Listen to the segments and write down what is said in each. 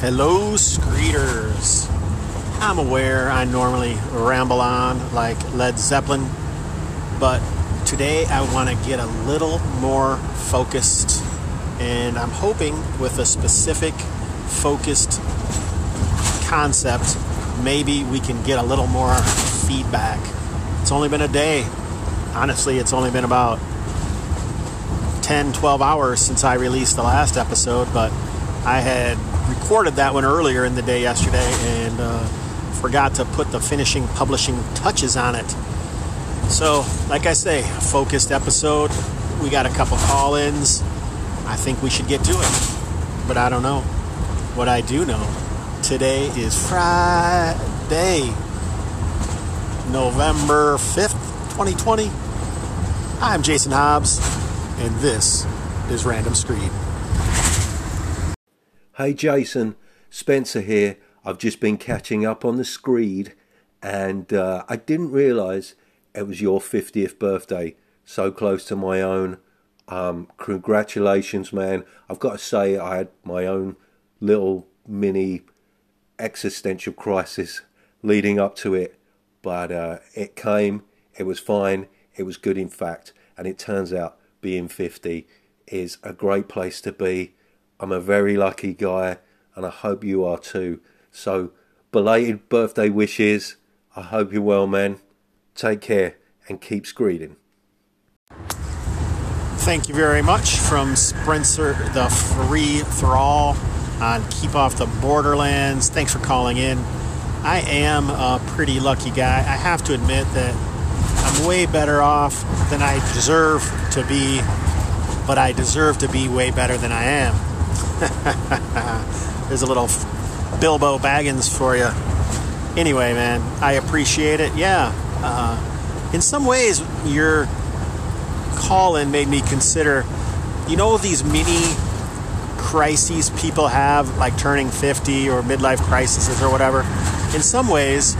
Hello, Screeters. I'm aware I normally ramble on like Led Zeppelin, but today I want to get a little more focused, and I'm hoping with a specific, focused concept, maybe we can get a little more feedback. It's only been a day. Honestly, it's only been about 10, 12 hours since I released the last episode, but I had recorded that one earlier in the day yesterday and uh, forgot to put the finishing publishing touches on it. So, like I say, focused episode. We got a couple call ins. I think we should get to it. But I don't know. What I do know, today is Friday, November 5th, 2020. I'm Jason Hobbs, and this is Random Screed. Hey Jason, Spencer here. I've just been catching up on the screed and uh, I didn't realise it was your 50th birthday, so close to my own. Um, congratulations, man. I've got to say, I had my own little mini existential crisis leading up to it, but uh, it came, it was fine, it was good, in fact, and it turns out being 50 is a great place to be I'm a very lucky guy, and I hope you are too. So, belated birthday wishes. I hope you're well, man. Take care and keep screeding. Thank you very much from Spencer the Free Thrall on Keep Off the Borderlands. Thanks for calling in. I am a pretty lucky guy. I have to admit that I'm way better off than I deserve to be, but I deserve to be way better than I am. There's a little Bilbo Baggins for you. Anyway, man, I appreciate it. Yeah. Uh, in some ways, your call in made me consider you know, these mini crises people have, like turning 50 or midlife crises or whatever. In some ways,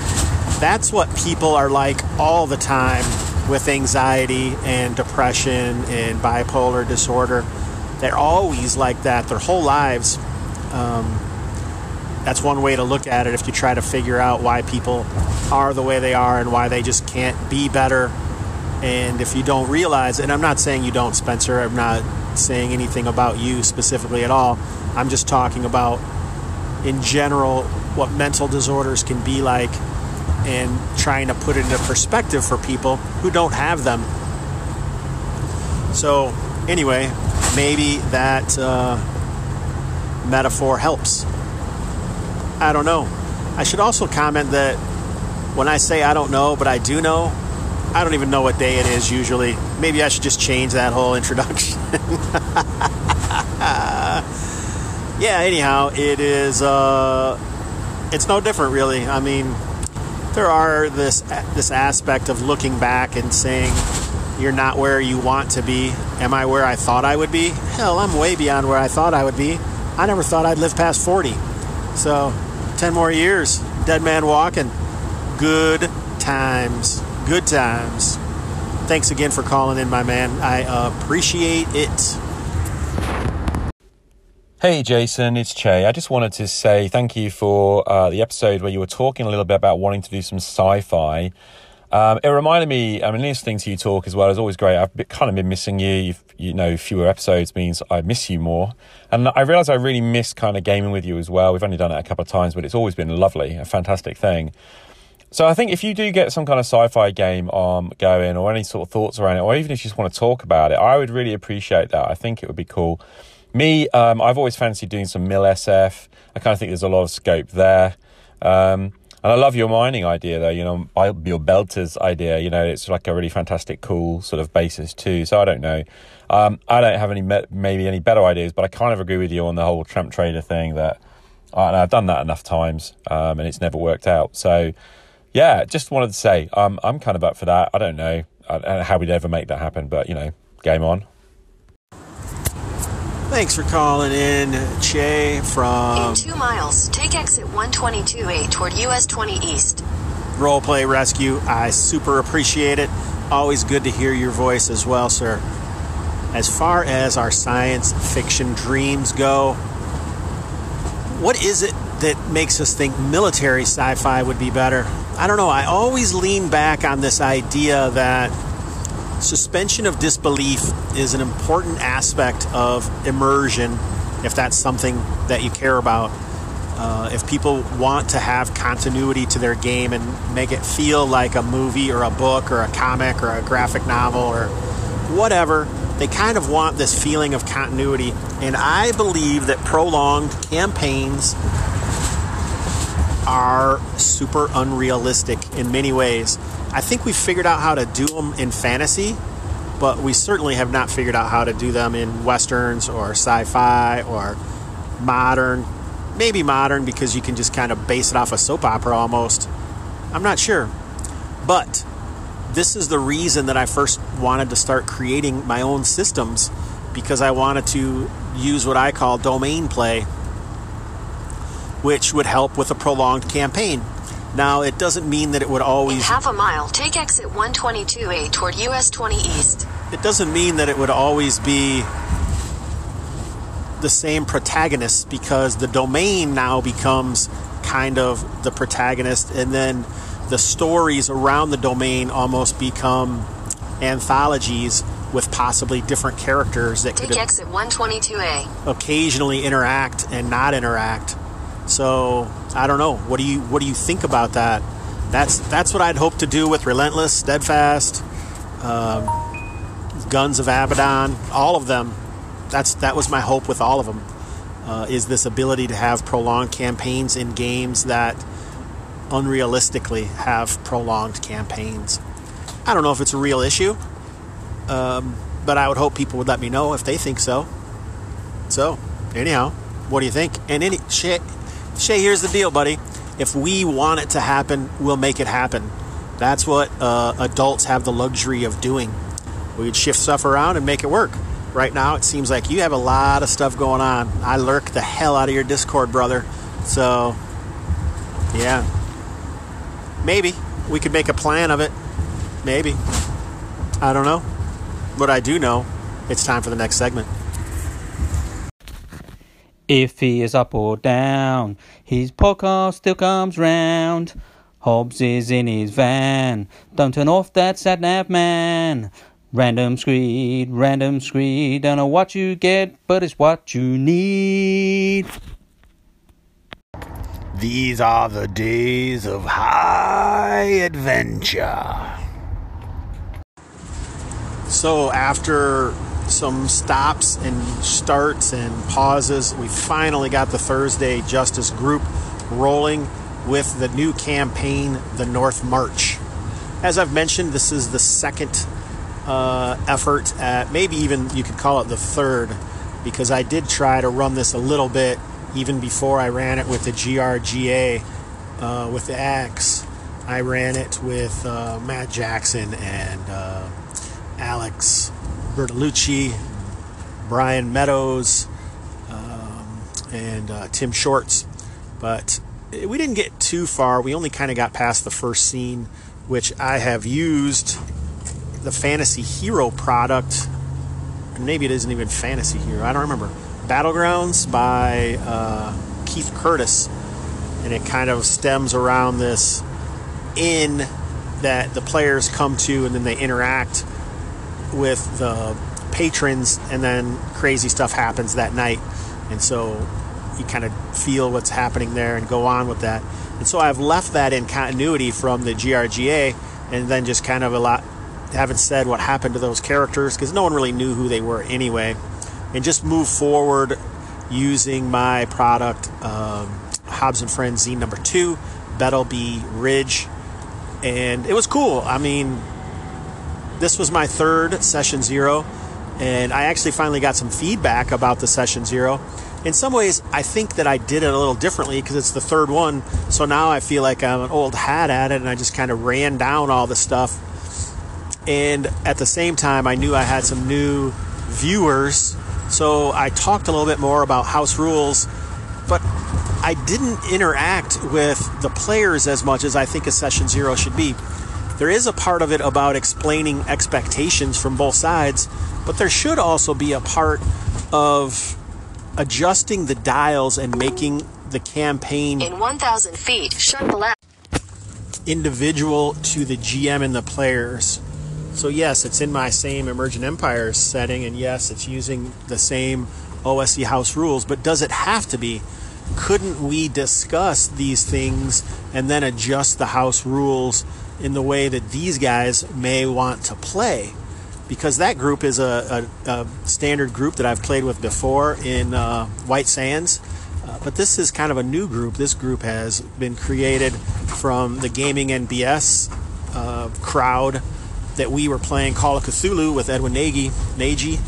that's what people are like all the time with anxiety and depression and bipolar disorder they're always like that their whole lives. Um, that's one way to look at it if you try to figure out why people are the way they are and why they just can't be better. And if you don't realize, and I'm not saying you don't, Spencer, I'm not saying anything about you specifically at all. I'm just talking about, in general, what mental disorders can be like and trying to put it into perspective for people who don't have them. So, anyway, maybe that uh, metaphor helps. I don't know. I should also comment that when I say I don't know, but I do know, I don't even know what day it is usually. Maybe I should just change that whole introduction. yeah, anyhow, it is uh it's no different really. I mean, there are this this aspect of looking back and saying you're not where you want to be. Am I where I thought I would be? Hell, I'm way beyond where I thought I would be. I never thought I'd live past 40. So, 10 more years, dead man walking. Good times. Good times. Thanks again for calling in, my man. I appreciate it. Hey Jason, it's Che. I just wanted to say thank you for uh, the episode where you were talking a little bit about wanting to do some sci fi. Um, it reminded me, I mean, listening to you talk as well is always great. I've been, kind of been missing you. You've, you know, fewer episodes means I miss you more. And I realize I really miss kind of gaming with you as well. We've only done it a couple of times, but it's always been lovely, a fantastic thing. So I think if you do get some kind of sci-fi game um, going or any sort of thoughts around it, or even if you just want to talk about it, I would really appreciate that. I think it would be cool. Me, um, I've always fancied doing some mil SF. I kind of think there's a lot of scope there. Um, and I love your mining idea, though. You know, your belters idea. You know, it's like a really fantastic, cool sort of basis too. So I don't know. Um, I don't have any maybe any better ideas, but I kind of agree with you on the whole tramp trader thing. That uh, I've done that enough times, um, and it's never worked out. So yeah, just wanted to say um, I'm kind of up for that. I don't know how we'd ever make that happen, but you know, game on. Thanks for calling in, Che from. In two miles, take exit 122A toward US 20 East. Roleplay Rescue. I super appreciate it. Always good to hear your voice as well, sir. As far as our science fiction dreams go, what is it that makes us think military sci fi would be better? I don't know. I always lean back on this idea that suspension of disbelief is an important aspect of immersion if that's something that you care about. Uh, if people want to have continuity to their game and make it feel like a movie or a book or a comic or a graphic novel or whatever, they kind of want this feeling of continuity. And I believe that prolonged campaigns are super unrealistic in many ways. I think we figured out how to do them in fantasy, but we certainly have not figured out how to do them in westerns or sci-fi or modern. Maybe modern because you can just kind of base it off a soap opera almost. I'm not sure. But this is the reason that I first wanted to start creating my own systems because I wanted to use what I call domain play, which would help with a prolonged campaign. Now, it doesn't mean that it would In always half a mile, take exit 122A toward US 20 East. it doesn't mean that it would always be the same protagonist because the domain now becomes kind of the protagonist and then the stories around the domain almost become anthologies with possibly different characters that could Take exit 122A. occasionally interact and not interact. So I don't know. What do you what do you think about that? That's that's what I'd hope to do with Relentless, Steadfast, um, Guns of Abaddon, all of them. That's that was my hope with all of them. Uh, is this ability to have prolonged campaigns in games that unrealistically have prolonged campaigns. I don't know if it's a real issue, um, but I would hope people would let me know if they think so. So, anyhow, what do you think? And any Shay, Shay, here's the deal, buddy. If we want it to happen, we'll make it happen. That's what uh, adults have the luxury of doing. We'd shift stuff around and make it work. Right now, it seems like you have a lot of stuff going on. I lurk the hell out of your Discord, brother. So, yeah. Maybe we could make a plan of it. Maybe. I don't know. But I do know it's time for the next segment. If he is up or down, his podcast still comes round. Hobbs is in his van. Don't turn off that sat nav man. Random screed, random screed. Don't know what you get, but it's what you need. These are the days of high adventure. So after some stops and starts and pauses, we finally got the Thursday Justice group rolling with the new campaign, the North March. As I've mentioned, this is the second uh, effort at maybe even you could call it the third because I did try to run this a little bit even before I ran it with the GRGA uh, with the Axe. I ran it with uh, Matt Jackson and uh, Alex Bertolucci, Brian Meadows, um, and uh, Tim Shorts. But we didn't get too far. We only kind of got past the first scene, which I have used the Fantasy Hero product. Maybe it isn't even Fantasy Hero. I don't remember. Battlegrounds by uh, Keith Curtis. And it kind of stems around this inn that the players come to and then they interact with the patrons, and then crazy stuff happens that night. And so you kind of feel what's happening there and go on with that. And so I've left that in continuity from the GRGA and then just kind of a lot haven't said what happened to those characters because no one really knew who they were anyway. And just move forward using my product, um, Hobbs and Friends Zine number two, Bettleby Ridge. And it was cool. I mean, this was my third session zero, and I actually finally got some feedback about the session zero. In some ways, I think that I did it a little differently because it's the third one. So now I feel like I'm an old hat at it, and I just kind of ran down all the stuff. And at the same time, I knew I had some new viewers, so I talked a little bit more about house rules, but I didn't interact with the players as much as I think a session zero should be. There is a part of it about explaining expectations from both sides, but there should also be a part of adjusting the dials and making the campaign In 1,000 feet, sharp left. individual to the GM and the players. So yes, it's in my same Emergent Empires setting, and yes, it's using the same OSE house rules. But does it have to be? Couldn't we discuss these things and then adjust the house rules in the way that these guys may want to play? Because that group is a, a, a standard group that I've played with before in uh, White Sands. Uh, but this is kind of a new group. This group has been created from the Gaming NBS uh, crowd that we were playing Call of Cthulhu with Edwin Nagy, Nagy,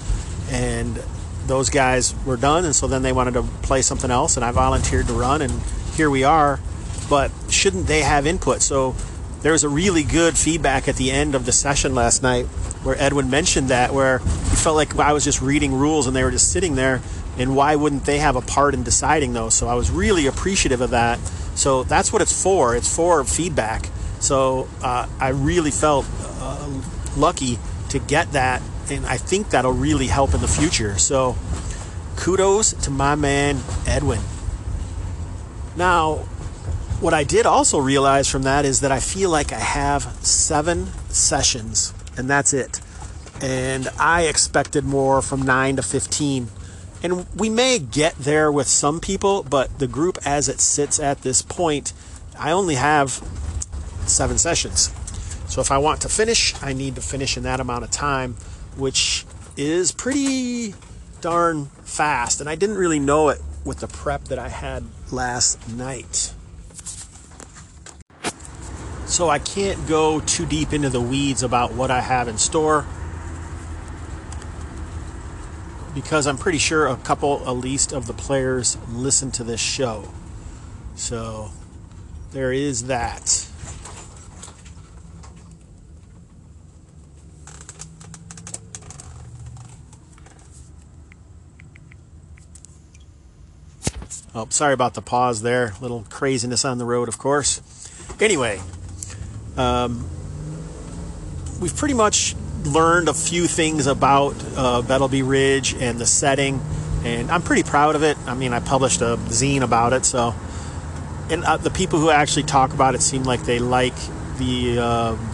and those guys were done, and so then they wanted to play something else, and I volunteered to run, and here we are. But shouldn't they have input? So there was a really good feedback at the end of the session last night where Edwin mentioned that, where he felt like I was just reading rules and they were just sitting there, and why wouldn't they have a part in deciding those? So I was really appreciative of that. So that's what it's for. It's for feedback. So uh, I really felt uh, lucky to get that, and I think that'll really help in the future. So kudos to my man Edwin. Now, what I did also realize from that is that I feel like I have seven sessions, and that's it. And I expected more from 9 to 15. And we may get there with some people, but the group as it sits at this point, I only have seven sessions. So if I want to finish, I need to finish in that amount of time, which is pretty darn fast. And I didn't really know it with the prep that I had last night. So I can't go too deep into the weeds about what I have in store because I'm pretty sure a couple, at least, of the players listen to this show. So there is that. Oh, sorry about the pause there. Little craziness on the road, of course. Anyway, um, we've pretty much learned a few things about uh, Ridge and the setting, and I'm pretty proud of it. I mean, I published a zine about it, so and uh, the people who actually talk about it seem like they like the um,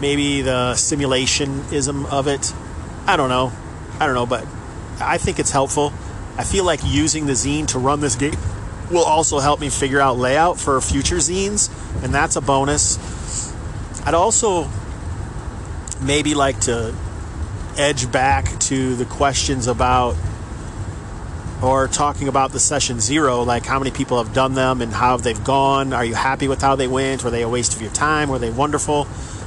maybe the simulationism of it. I don't know, I don't know, but I think it's helpful. I feel like using the zine to run this game will also help me figure out layout for future zines, and that's a bonus. I'd also maybe like to edge back to the questions about or talking about the session zero, like how many people have done them and how they've gone. Are you happy with how they went? Were they a waste of your time? Were they wonderful?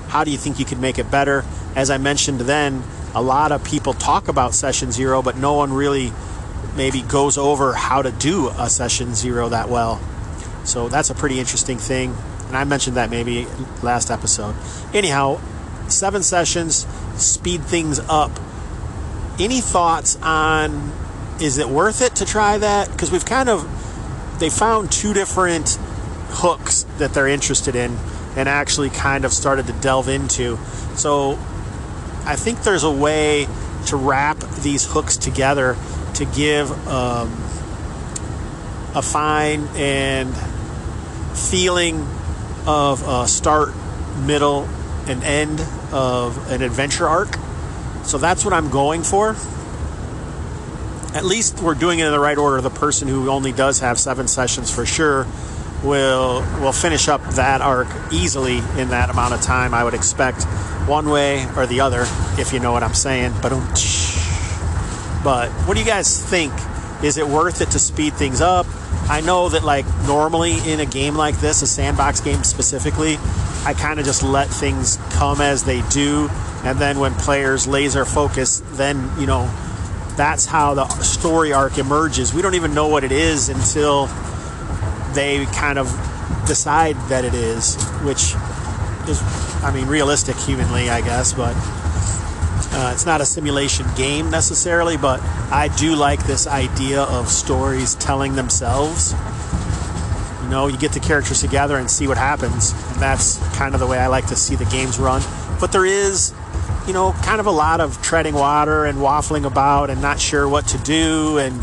How do you think you could make it better? As I mentioned then, a lot of people talk about session zero, but no one really maybe goes over how to do a session zero that well. So that's a pretty interesting thing. And I mentioned that maybe last episode. Anyhow, seven sessions, speed things up. Any thoughts on is it worth it to try that? Because we've kind of they found two different hooks that they're interested in and actually kind of started to delve into. So I think there's a way to wrap these hooks together to give um, a fine and feeling of a start, middle, and end of an adventure arc. So that's what I'm going for. At least we're doing it in the right order. The person who only does have seven sessions for sure will will finish up that arc easily in that amount of time. I would expect one way or the other, if you know what I'm saying. But but what do you guys think? Is it worth it to speed things up? I know that like normally in a game like this, a sandbox game specifically, I kind of just let things come as they do, and then when players laser focus, then you know that's how the story arc emerges. We don't even know what it is until they kind of decide that it is, which is, I mean, realistic humanly, I guess, but uh, it's not a simulation game necessarily. But I do like this idea of stories telling themselves. You know, you get the characters together and see what happens, and that's kind of the way I like to see the games run. But there is you know, kind of a lot of treading water and waffling about and not sure what to do and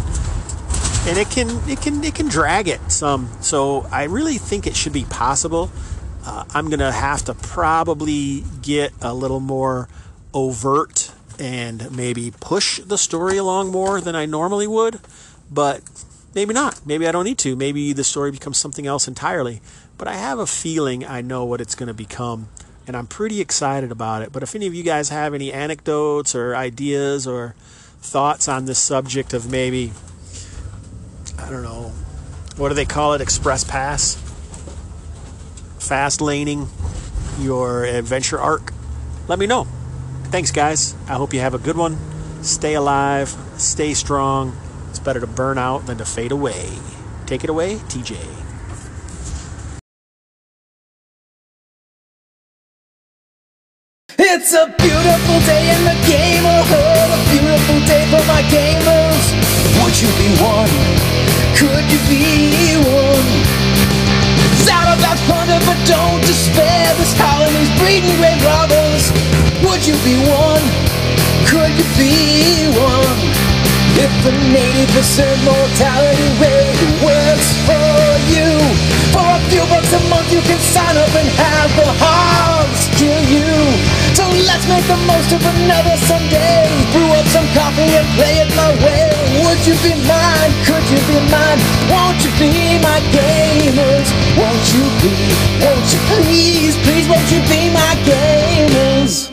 and it can it can it can drag it some. So I really think it should be possible. Uh, I'm gonna have to probably get a little more overt and maybe push the story along more than I normally would, but maybe not. Maybe I don't need to. Maybe the story becomes something else entirely. But I have a feeling I know what it's going to become, and I'm pretty excited about it. But if any of you guys have any anecdotes or ideas or thoughts on this subject of maybe I don't know, what do they call it? Express pass? Fast laning your adventure arc? Let me know. Thanks, guys. I hope you have a good one. Stay alive, stay strong. It's better to burn out than to fade away. Take it away, TJ. It's a beautiful day in the game, oh, a beautiful day for my gamers. Would you be one? Could you be one? Shout about thunder, but don't despair. This colony's breeding great Would you be one? Could you be one? If the 80% mortality rate works for you, for a few bucks a month you can sign up and have the hogs kill you. So let's make the most of another Sunday. Brew up some coffee and play it my way. Would you be mine? Could you be mine? Won't you be my gamers? Won't you be? Won't you please, please, won't you be my gamers?